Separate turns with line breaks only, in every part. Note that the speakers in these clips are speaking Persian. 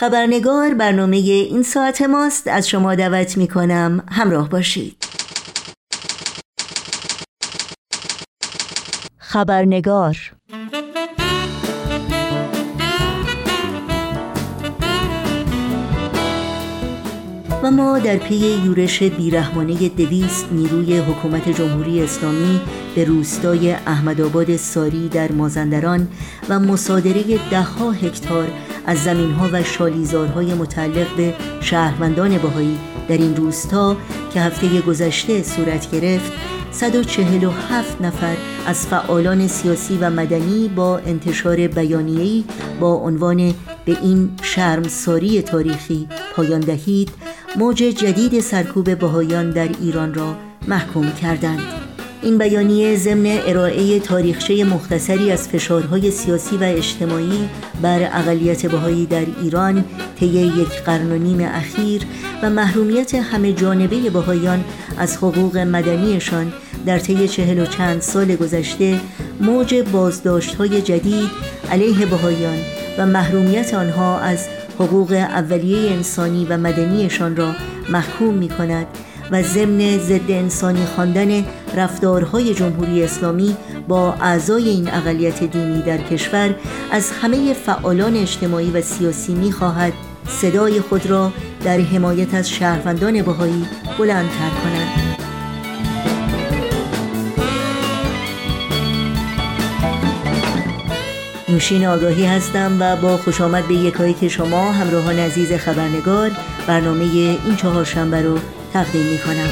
خبرنگار برنامه این ساعت ماست. از شما دعوت می کنم همراه باشید. خبرنگار. و ما در پی یورش بیرحمانه دویست نیروی حکومت جمهوری اسلامی به روستای احمدآباد ساری در مازندران و مصادره دهها هکتار از زمینها و شالیزارهای متعلق به شهروندان بهایی. در این روستا که هفته گذشته صورت گرفت 147 نفر از فعالان سیاسی و مدنی با انتشار بیانیه‌ای با عنوان به این شرمساری تاریخی پایان دهید موج جدید سرکوب بهایان در ایران را محکوم کردند. این بیانیه ضمن ارائه تاریخچه مختصری از فشارهای سیاسی و اجتماعی بر اقلیت بهایی در ایران طی یک قرن و نیم اخیر و محرومیت همه جانبه بهایان از حقوق مدنیشان در طی چهل و چند سال گذشته موج بازداشت های جدید علیه بهایان و محرومیت آنها از حقوق اولیه انسانی و مدنیشان را محکوم می کند و ضمن ضد انسانی خواندن رفتارهای جمهوری اسلامی با اعضای این اقلیت دینی در کشور از همه فعالان اجتماعی و سیاسی می خواهد صدای خود را در حمایت از شهروندان بهایی بلندتر کند. نوشین آگاهی هستم و با خوش آمد به یکایی که شما همراهان عزیز خبرنگار برنامه این چهارشنبه رو تقدیم می کنم.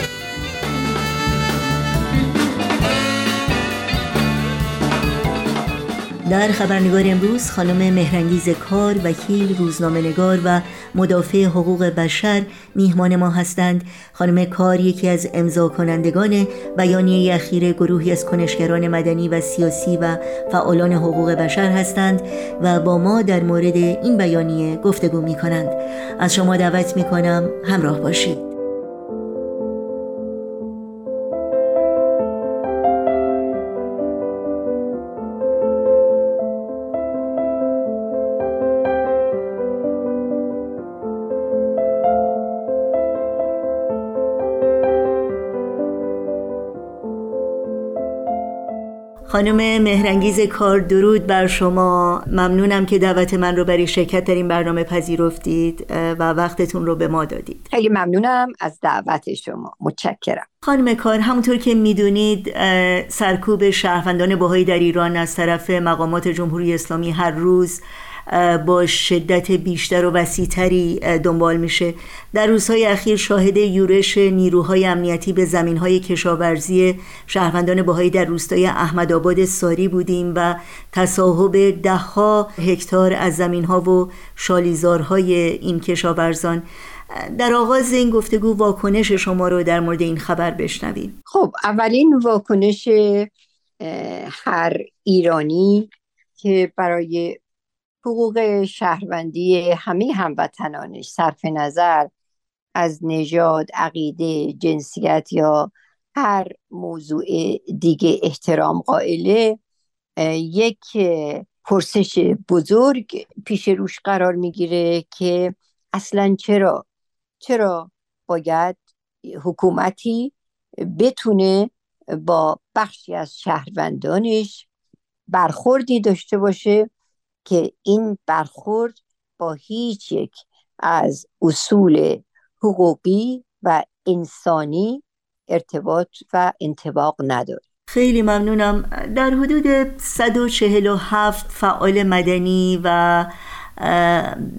در خبرنگار امروز خانم مهرنگیز کار وکیل روزنامه نگار و مدافع حقوق بشر میهمان ما هستند. خانم کار یکی از امضا کنندگان بیانیه اخیر گروهی از کنشگران مدنی و سیاسی و فعالان حقوق بشر هستند و با ما در مورد این بیانیه گفتگو می کنند از شما دعوت می کنم همراه باشید. خانم مهرنگیز کار درود بر شما. ممنونم که دعوت من رو برای شرکت در این برنامه پذیرفتید و وقتتون رو به ما دادید.
خیلی ممنونم از دعوت شما. متشکرم.
خانم کار همونطور که می‌دونید سرکوب شهروندان بهایی در ایران از طرف مقامات جمهوری اسلامی هر روز با شدت بیشتر و وسیعتری دنبال میشه. در روزهای اخیر شاهد یورش نیروهای امنیتی به زمینهای کشاورزی شهروندان بهایی در روستای احمدآباد ساری بودیم و تصاحب دهها هکتار از زمینها و شالیزارهای این کشاورزان. در آغاز این گفتگو واکنش شما رو در مورد این خبر بشنویم.
خب اولین واکنش هر ایرانی که برای حقوق شهروندی همه هموطنانش صرف نظر از نژاد عقیده جنسیت یا هر موضوع دیگه احترام قائله یک پرسش بزرگ پیش روش قرار می‌گیره که اصلا چرا چرا باید حکومتی بتونه با بخشی از شهروندانش برخوردی داشته باشه؟ که این برخورد با هیچ یک از اصول حقوقی و انسانی ارتباط و انتباق نداره.
خیلی ممنونم. در حدود 147 فعال مدنی و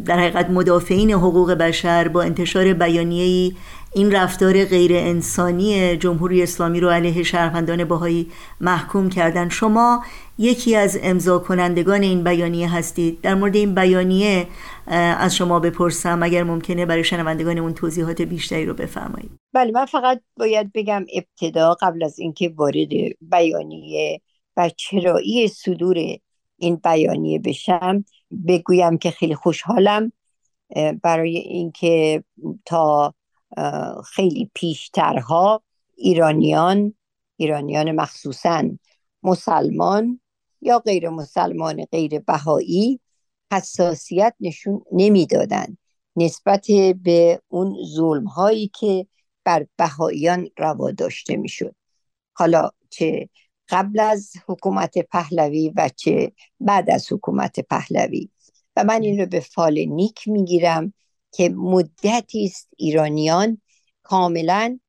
در حقیقت مدافعین حقوق بشر با انتشار بیانیه‌ای این رفتار غیر انسانی جمهوری اسلامی رو علیه شهروندان باهایی محکوم کردن. شما یکی از امضا کنندگان این بیانیه هستید. در مورد این بیانیه از شما بپرسم اگر ممکنه برای شنوندگان اون توضیحات بیشتری رو بفرمایید.
بله من فقط باید بگم ابتدا قبل از اینکه وارد بیانیه و چرایی صدور این بیانیه بشم بگویم که خیلی خوشحالم برای اینکه تا خیلی پیشترها ایرانیان ایرانیان مخصوصا مسلمان یا غیر مسلمان غیر بهایی حساسیت نشون نمی‌دادند نسبت به اون ظلم هایی که بر بهاییان روا داشته می‌شد. حالا چه قبل از حکومت پهلوی و چه بعد از حکومت پهلوی. و من این رو به فال نیک می‌گیرم. که مدتی است ایرانیان کاملا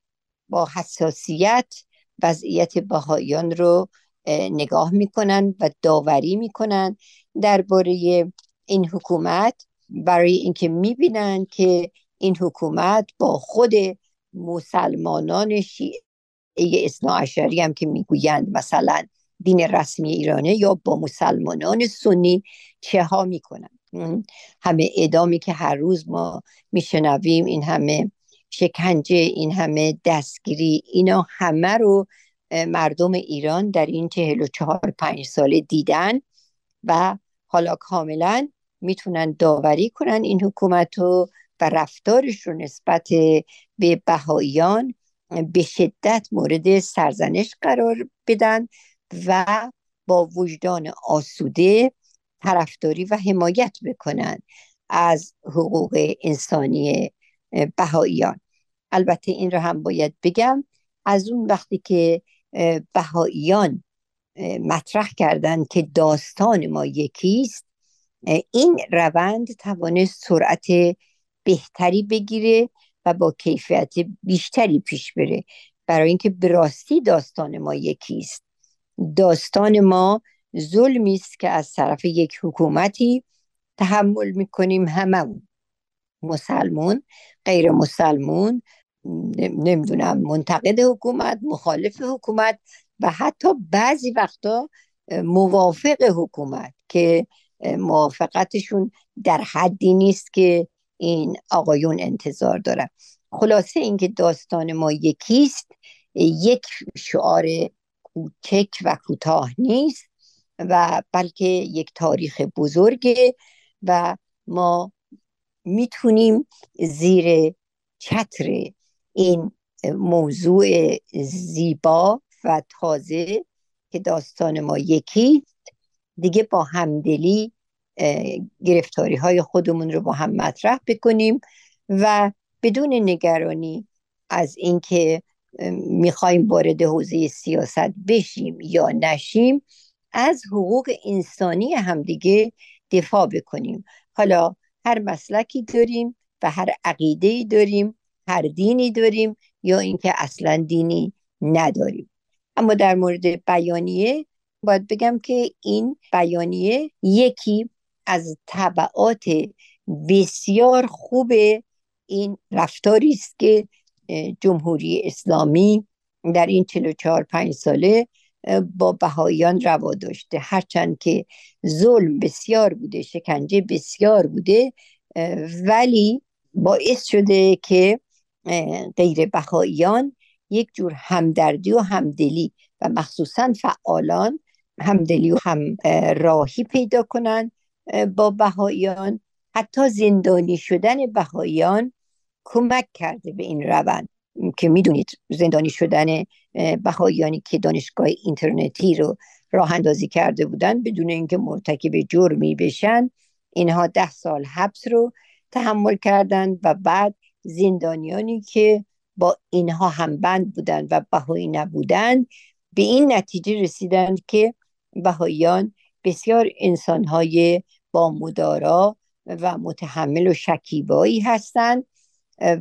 با حساسیت وضعیت بهاییان رو نگاه می‌کنن و داوری می‌کنن درباره این حکومت. برای اینکه می‌بینن که این حکومت با خود مسلمانان شیعه اصنا هم که می‌گویند مثلا دین رسمی ایرانه یا با مسلمانان سنی چه ها می‌کنن. همه ادامی که هر روز ما میشنویم این همه شکنجه این همه دستگیری اینا همه رو مردم ایران در این چهل و چهار پنج ساله دیدن و حالا کاملا می‌تونن داوری کنن این حکومت رو و رفتارش رو نسبت به بهاییان به شدت مورد سرزنش قرار بدن و با وجدان آسوده طرفداری و حمایت بکنن از حقوق انسانی بهاییان. البته این رو هم باید بگم از اون وقتی که بهاییان مطرح کردن که داستان ما یکیست این روند توانست سرعت بهتری بگیره و با کیفیت بیشتری پیش بره. برای اینکه به راستی داستان ما یکیست. داستان ما ظلمی است که از طرف یک حکومتی تحمل می‌کنیم هممون. مسلمون غیر مسلمون نمی‌دونم منتقد حکومت مخالف حکومت و حتی بعضی وقتا موافق حکومت که موافقتشون در حدی نیست که این آقایون انتظار دارن. خلاصه اینکه داستان ما یکیست یک شعار کوچک و کوتاه نیست. و بلکه یک تاریخ بزرگه و ما می‌تونیم زیر چتر این موضوع زیبا و تازه که داستان ما یکی دیگه با همدلی گرفتاری های خودمون رو با هم مطرح بکنیم و بدون نگرانی از اینکه می‌خوایم وارد حوزه سیاست بشیم یا نشیم از حقوق انسانی همدیگه دفاع بکنیم. حالا هر مسلکی داریم و هر عقیده داریم هر دینی داریم یا اینکه اصلا دینی نداریم. اما در مورد بیانیه باید بگم که این بیانیه یکی از طبعات بسیار خوب این رفتاری است که جمهوری اسلامی در این 44 5 ساله با بهاییان روا داشته. هرچند که ظلم بسیار بوده شکنجه بسیار بوده ولی باعث شده که غیر بهاییان یک جور همدردی و همدلی و مخصوصا فعالان همدلی و هم راهی پیدا کنند با بهاییان حتی زندانی شدن بهاییان کمک کرده به این روند. که می‌دونید زندانی شدن بهاییانی که دانشگاه اینترنتی رو راه اندازی کرده بودن بدون اینکه مرتکب جرمی بشن اینها ده سال حبس رو تحمل کردند و بعد زندانیانی که با اینها هم بند بودند و بهایی نبودند به این نتیجه رسیدند که بهاییان بسیار انسانهای با مدارا و متحمل و شکیبایی هستند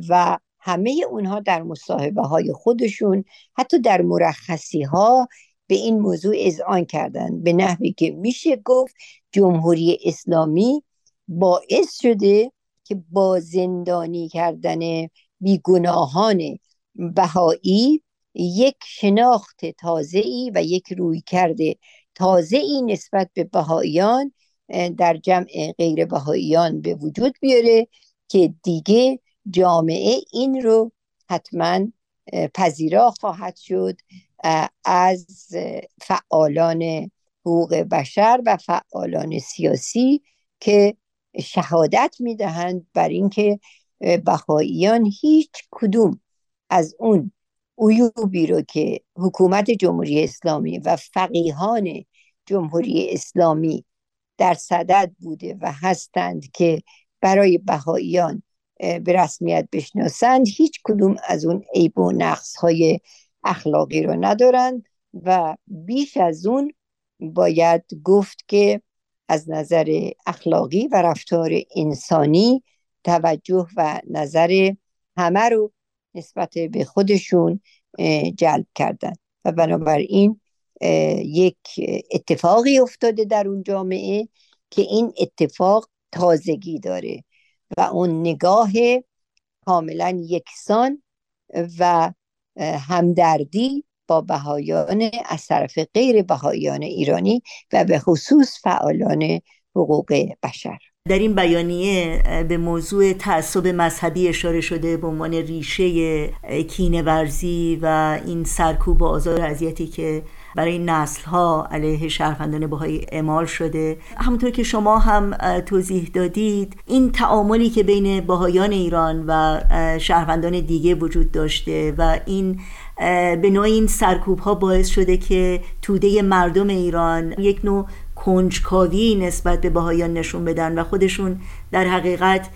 و همه اونها در مصاحبه های خودشون حتی در مرخصی ها به این موضوع اذعان کردند به نحوی که میشه گفت جمهوری اسلامی باعث شده که با زندانی کردن بیگناهان بهایی یک شناخت تازه ای و یک روی کرده تازه ای نسبت به بهاییان در جمع غیر بهاییان به وجود بیاره که دیگه جامعه این رو حتما پذیرا خواهد شد از فعالان حقوق بشر و فعالان سیاسی که شهادت می‌دهند بر اینکه بهاییان هیچ کدوم از اون عیوبی رو که حکومت جمهوری اسلامی و فقیهان جمهوری اسلامی در صدد بوده و هستند که برای بهاییان به رسمیت بشناسند. هیچ کدوم از اون عیب و نقص های اخلاقی رو ندارند و بیش از اون باید گفت که از نظر اخلاقی و رفتار انسانی توجه و نظر همه رو نسبت به خودشون جلب کردن و بنابراین یک اتفاقی افتاده در اون جامعه که این اتفاق تازگی داره. و اون نگاه کاملا یکسان و همدردی با بهایان از طرف غیر بهایان ایرانی و به خصوص فعالان حقوق بشر.
در این بیانیه به موضوع تعصب مذهبی اشاره شده به عنوان ریشه کینه ورزی و این سرکوب و آزار اذیتی که برای نسل ها علیه شهروندان بهایی اعمال شده. همونطور که شما هم توضیح دادید این تعاملی که بین بهایان ایران و شهروندان دیگه وجود داشته و این به نوع این سرکوب ها باعث شده که توده مردم ایران یک نوع کنجکاوی نسبت به بهایان نشون بدن و خودشون در حقیقت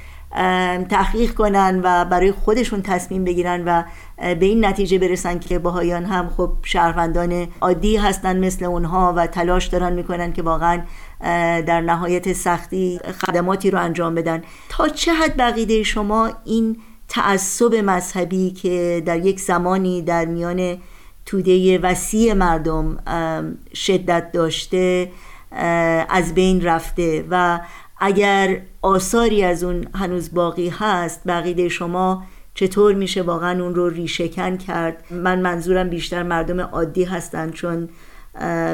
تحقیق کنن و برای خودشون تصمیم بگیرن و به این نتیجه برسن که باهایان هم خب شهروندان عادی هستن مثل اونها و تلاش دارن می‌کنن که واقعا در نهایت سختی خدماتی رو انجام بدن. تا چه حد بقیده شما این تعصب مذهبی که در یک زمانی در میان توده وسیع مردم شدت داشته از بین رفته و اگر آثاری از اون هنوز باقی هست بقیده شما چطور میشه واقعا اون رو ریشهکن کرد؟ من منظورم بیشتر مردم عادی هستند چون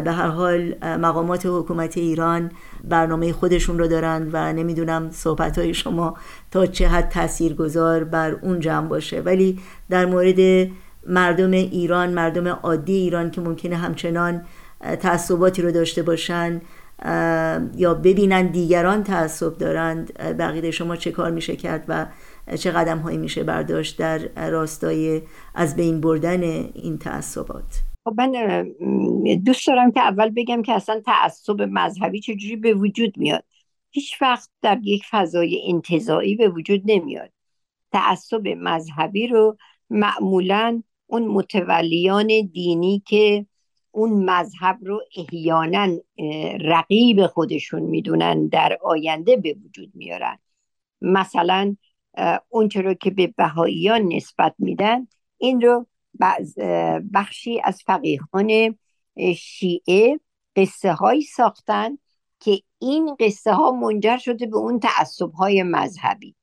به هر حال مقامات حکومت ایران برنامه خودشون رو دارن و نمی‌دونم صحبت های شما تا چه حد تأثیر گذار بر اون جمع باشه. ولی در مورد مردم ایران مردم عادی ایران که ممکنه همچنان تعصباتی رو داشته باشن یا ببینن دیگران تعصب دارند بقیده شما چه کار میشه کرد و چه قدم هایی میشه برداشت در راستای از بین بردن این تعصبات؟
خب من دوست دارم که اول بگم که اصلا تعصب مذهبی چجوری به وجود میاد. هیچ وقت در یک فضای انتظایی به وجود نمیاد. تعصب مذهبی رو معمولا اون متولیان دینی که اون مذهب رو احیانا رقیب خودشون می‌دونن در آینده به وجود میارن. مثلا اون رو که به بهاییان نسبت میدن این رو بخشی از فقیهان شیعه قصه هایی ساختن که این قصه ها منجر شده به اون تعصب های مذهبی.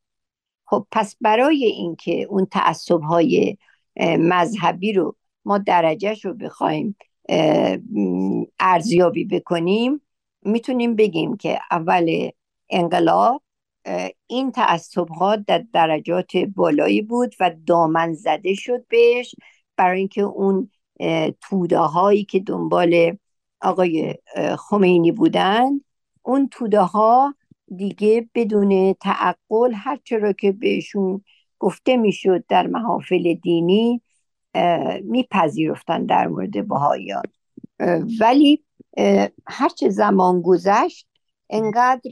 خب پس برای اینکه اون تعصب های مذهبی رو ما درجهش رو بخوایم ارزیابی بکنیم. می‌تونیم بگیم که اول انقلاب این تعصب ها در درجات بالایی بود و دامن زده شد بهش برای اینکه اون توده هایی که دنبال آقای خمینی بودن اون توده ها دیگه بدون تعقل هر که بهشون گفته می‌شد در محافل دینی میپذیرفتن در مورد بهاییان ولی هرچه زمان گذشت انقدر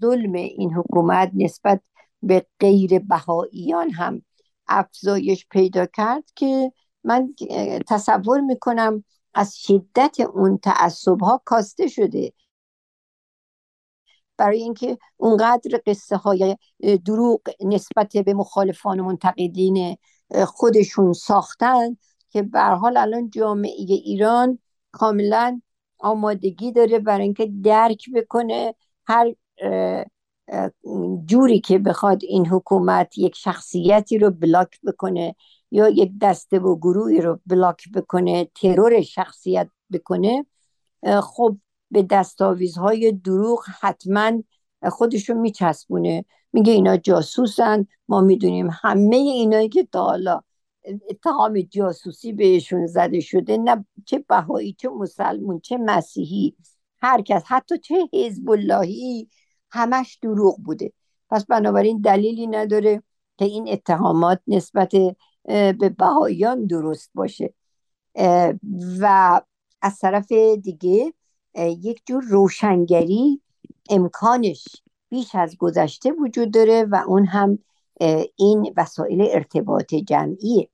ظلم این حکومت نسبت به غیر بهاییان هم افزایش پیدا کرد که من تصور می‌کنم از شدت اون تعصب ها کاسته شده. برای اینکه اونقدر قصه های دروغ نسبت به مخالفان و منتقدین خودشون ساختن که به حال الان جامعه ایران کاملا آمادگی داره برای اینکه درک بکنه هر جوری که بخواد این حکومت یک شخصیتی رو بلاک بکنه یا یک دسته و گروهی رو بلاک بکنه ترور شخصیت بکنه خب به دستاویزهای دروغ حتما خودشون میچسبونه. میگه اینا جاسوسن ما می‌دونیم همه اینایی که تا حالا اتهام جاسوسی بهشون زده شده نه چه بهایی چه مسلمون چه مسیحی هر کس حتی چه حزب اللهی همش دروغ بوده. پس بنابراین دلیلی نداره که این اتهامات نسبت به بهاییان درست باشه. و از طرف دیگه یک جور روشنگری امکانش بیش از گذشته وجود داره و اون هم این وسایل ارتباط جمعی.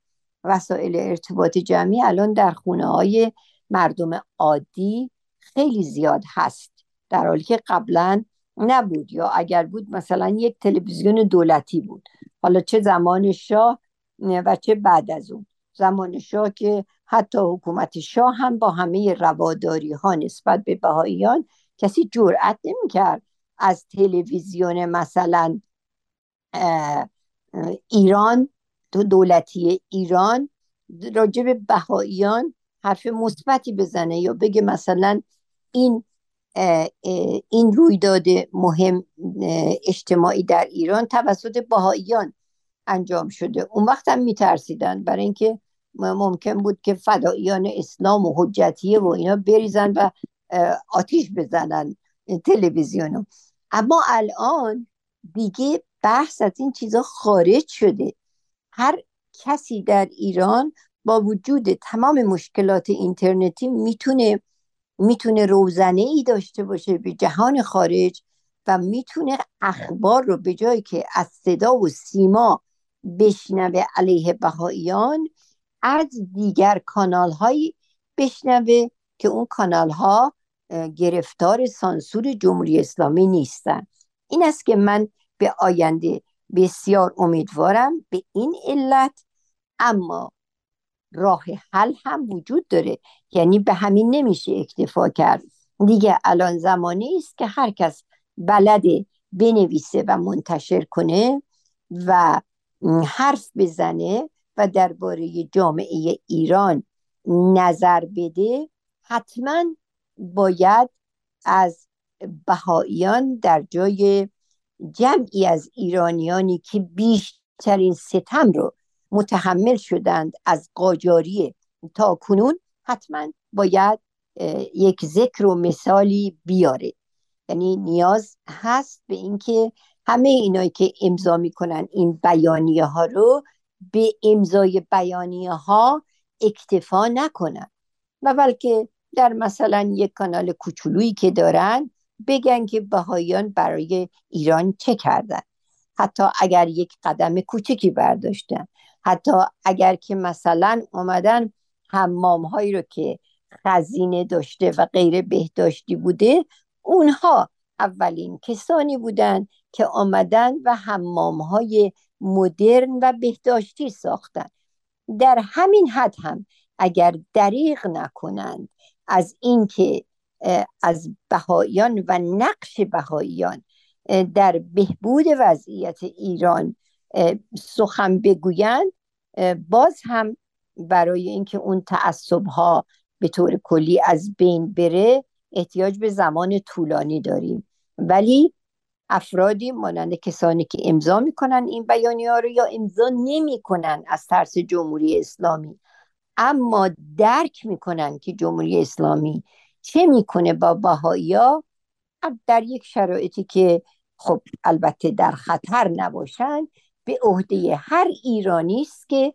وسایل ارتباط جمعی الان در خونه های مردم عادی خیلی زیاد هست. در حالی که قبلا نبود یا اگر بود مثلا یک تلویزیون دولتی بود. حالا چه زمان شاه و چه بعد از اون. زمان شاه که حتی حکومت شاه هم با همه رواداری ها نسبت به بهاییان کسی جرأت نمی‌کرد. از تلویزیون مثلا ایران دولتی ایران راجع به بهاییان حرف مثبتی بزنه یا بگه مثلا این این رویداد مهم اجتماعی در ایران توسط بهاییان انجام شده. اون وقت هم میترسیدن. برای اینکه ممکن بود که فداییان اسلام و حجتیه و اینا بریزن و آتیش بزنن تلویزیونو. اما الان دیگه بحث از این چیزا خارج شده. هر کسی در ایران با وجود تمام مشکلات اینترنتی می‌تونه می‌تونه روزنه ای داشته باشه به جهان خارج و می‌تونه اخبار رو به جایی که از صدا و سیما بشنوه علیه بهاییان از دیگر کانال هایی بشنوه که اون کانال ها گرفتار سانسور جمهوری اسلامی نیستن. این است که من به آینده بسیار امیدوارم به این علت اما راه حل هم وجود داره. یعنی به همین نمیشه اکتفا کرد. دیگه الان زمانی است که هر کس بلده بنویسه و منتشر کنه و حرف بزنه و درباره جامعه ایران نظر بده حتما باید از بهاییان در جای جمعی از ایرانیانی که بیشترین ستم رو متحمل شدند از قاجاری تا کنون حتما باید یک ذکر و مثالی بیاره. یعنی نیاز هست به اینکه همه اینایی که امضا می‌کنن این بیانیه ها رو به امضای بیانیه ها اکتفا نکنن. و بلکه در مثلا یک کانال کوچولویی که دارن بگن که بهاییان برای ایران چه کردن. حتی اگر یک قدم کوچکی برداشتن. حتی اگر که مثلا اومدن حمام هایی رو که خزینه داشته و غیر بهداشتی بوده اونها اولین کسانی بودن که آمدن و حمام های مدرن و بهداشتی ساختن. در همین حد هم اگر دریغ نکنند از اینکه از بهاییان و نقش بهاییان در بهبود وضعیت ایران سخن بگویند باز هم برای اینکه اون تعصب ها به طور کلی از بین بره احتیاج به زمان طولانی داریم. ولی افرادی مانند کسانی که امضا می‌کنن این بیانی ها رو یا امضا نمی‌کنن از ترس جمهوری اسلامی اما درک می‌کنن که جمهوری اسلامی چه می‌کنه با بهایی در یک شرایطی که خب البته در خطر نباشند به عهده هر ایرانی است که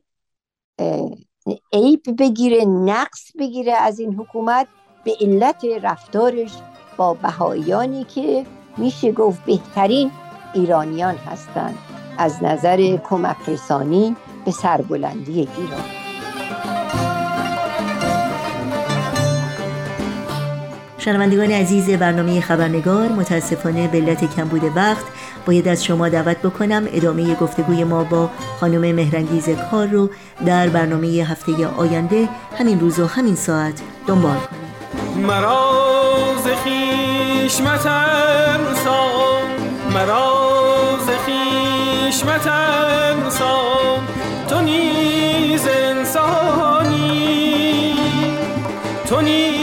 عیب بگیره نقص بگیره از این حکومت به علت رفتارش با بهاییانی که میشه گفت بهترین ایرانیان هستند از نظر کمک رسانی به سربلندی ایران.
شنوندگان عزیز برنامه خبرنگار متاسفانه به علت کمبود وقت باید از شما دعوت بکنم ادامه گفتگوی ما با خانم مهرنگیز کار رو در برنامه هفته آینده همین روز و همین ساعت دنبال کنید مراز خیش مراز خیش تو نیز انسانی. تو نیز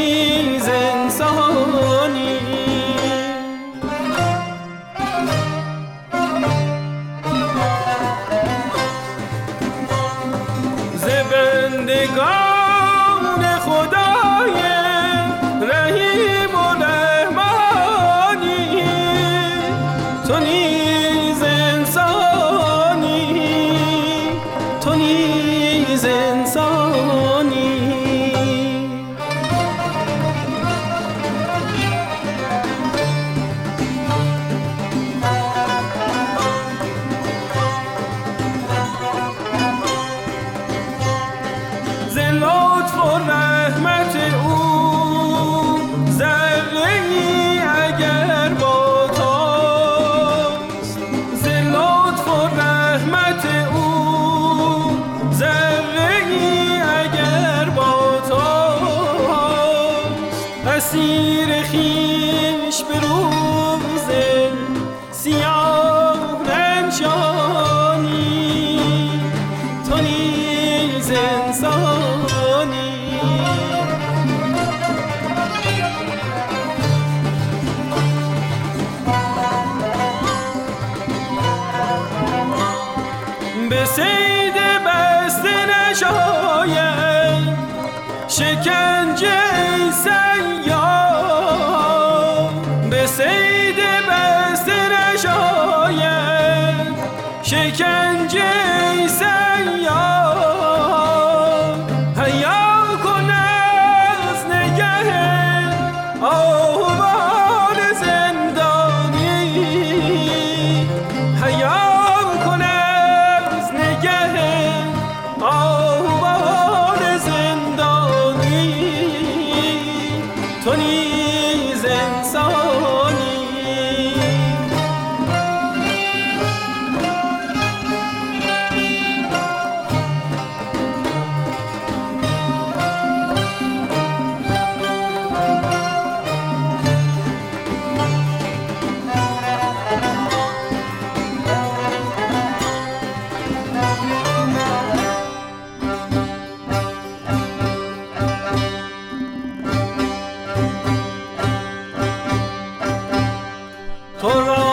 Torah.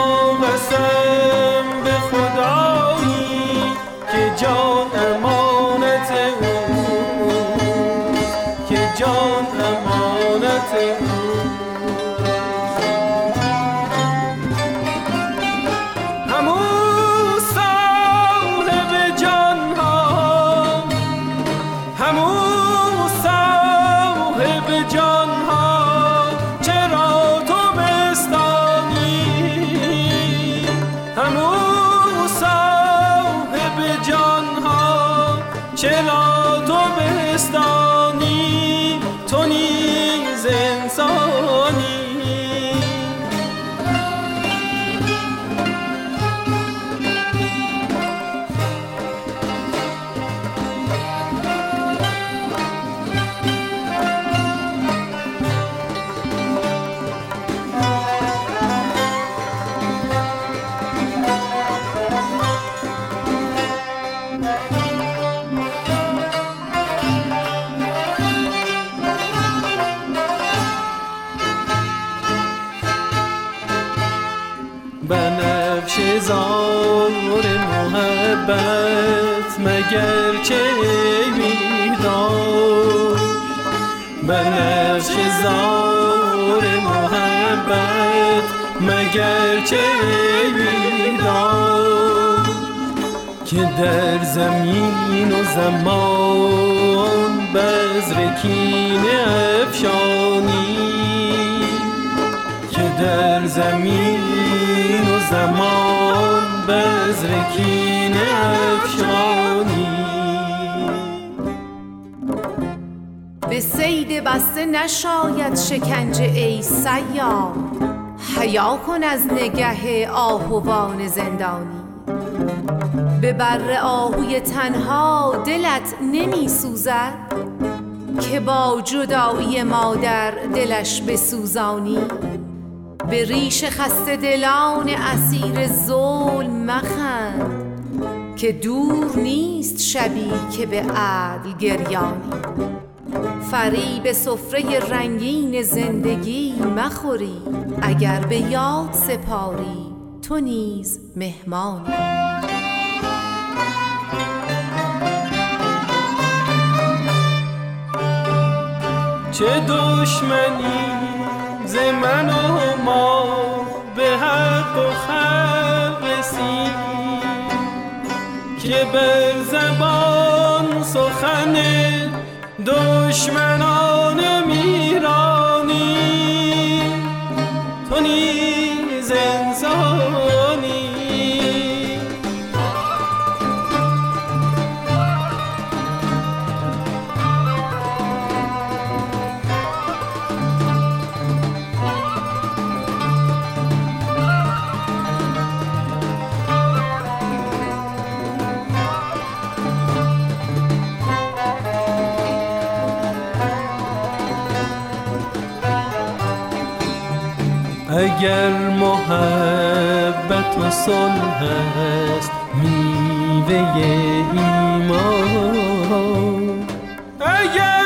در زمین و زمان بزرکین افشانی؟ که در زمین و زمان بزرکین افشانی؟
به سید بسته نشاید شکنجه ای سیار حیا کن از نگه آهوان زندانی. به بر آهوی تنها دلت نمی سوزد که با جدایی مادر دلش بسوزانی. به ریش خسته دلان اسیر ظلم مخند که دور نیست شبی که به عدل گریانی. فریب سفره رنگین زندگی مخوری. اگر به یاد سپاری تو نیز مهمانی.
چه دشمنی ز من و ما به حق و خلق که بر زبان سخن düşmana
اگر محبت و صلح است میوه ایمان.
اگر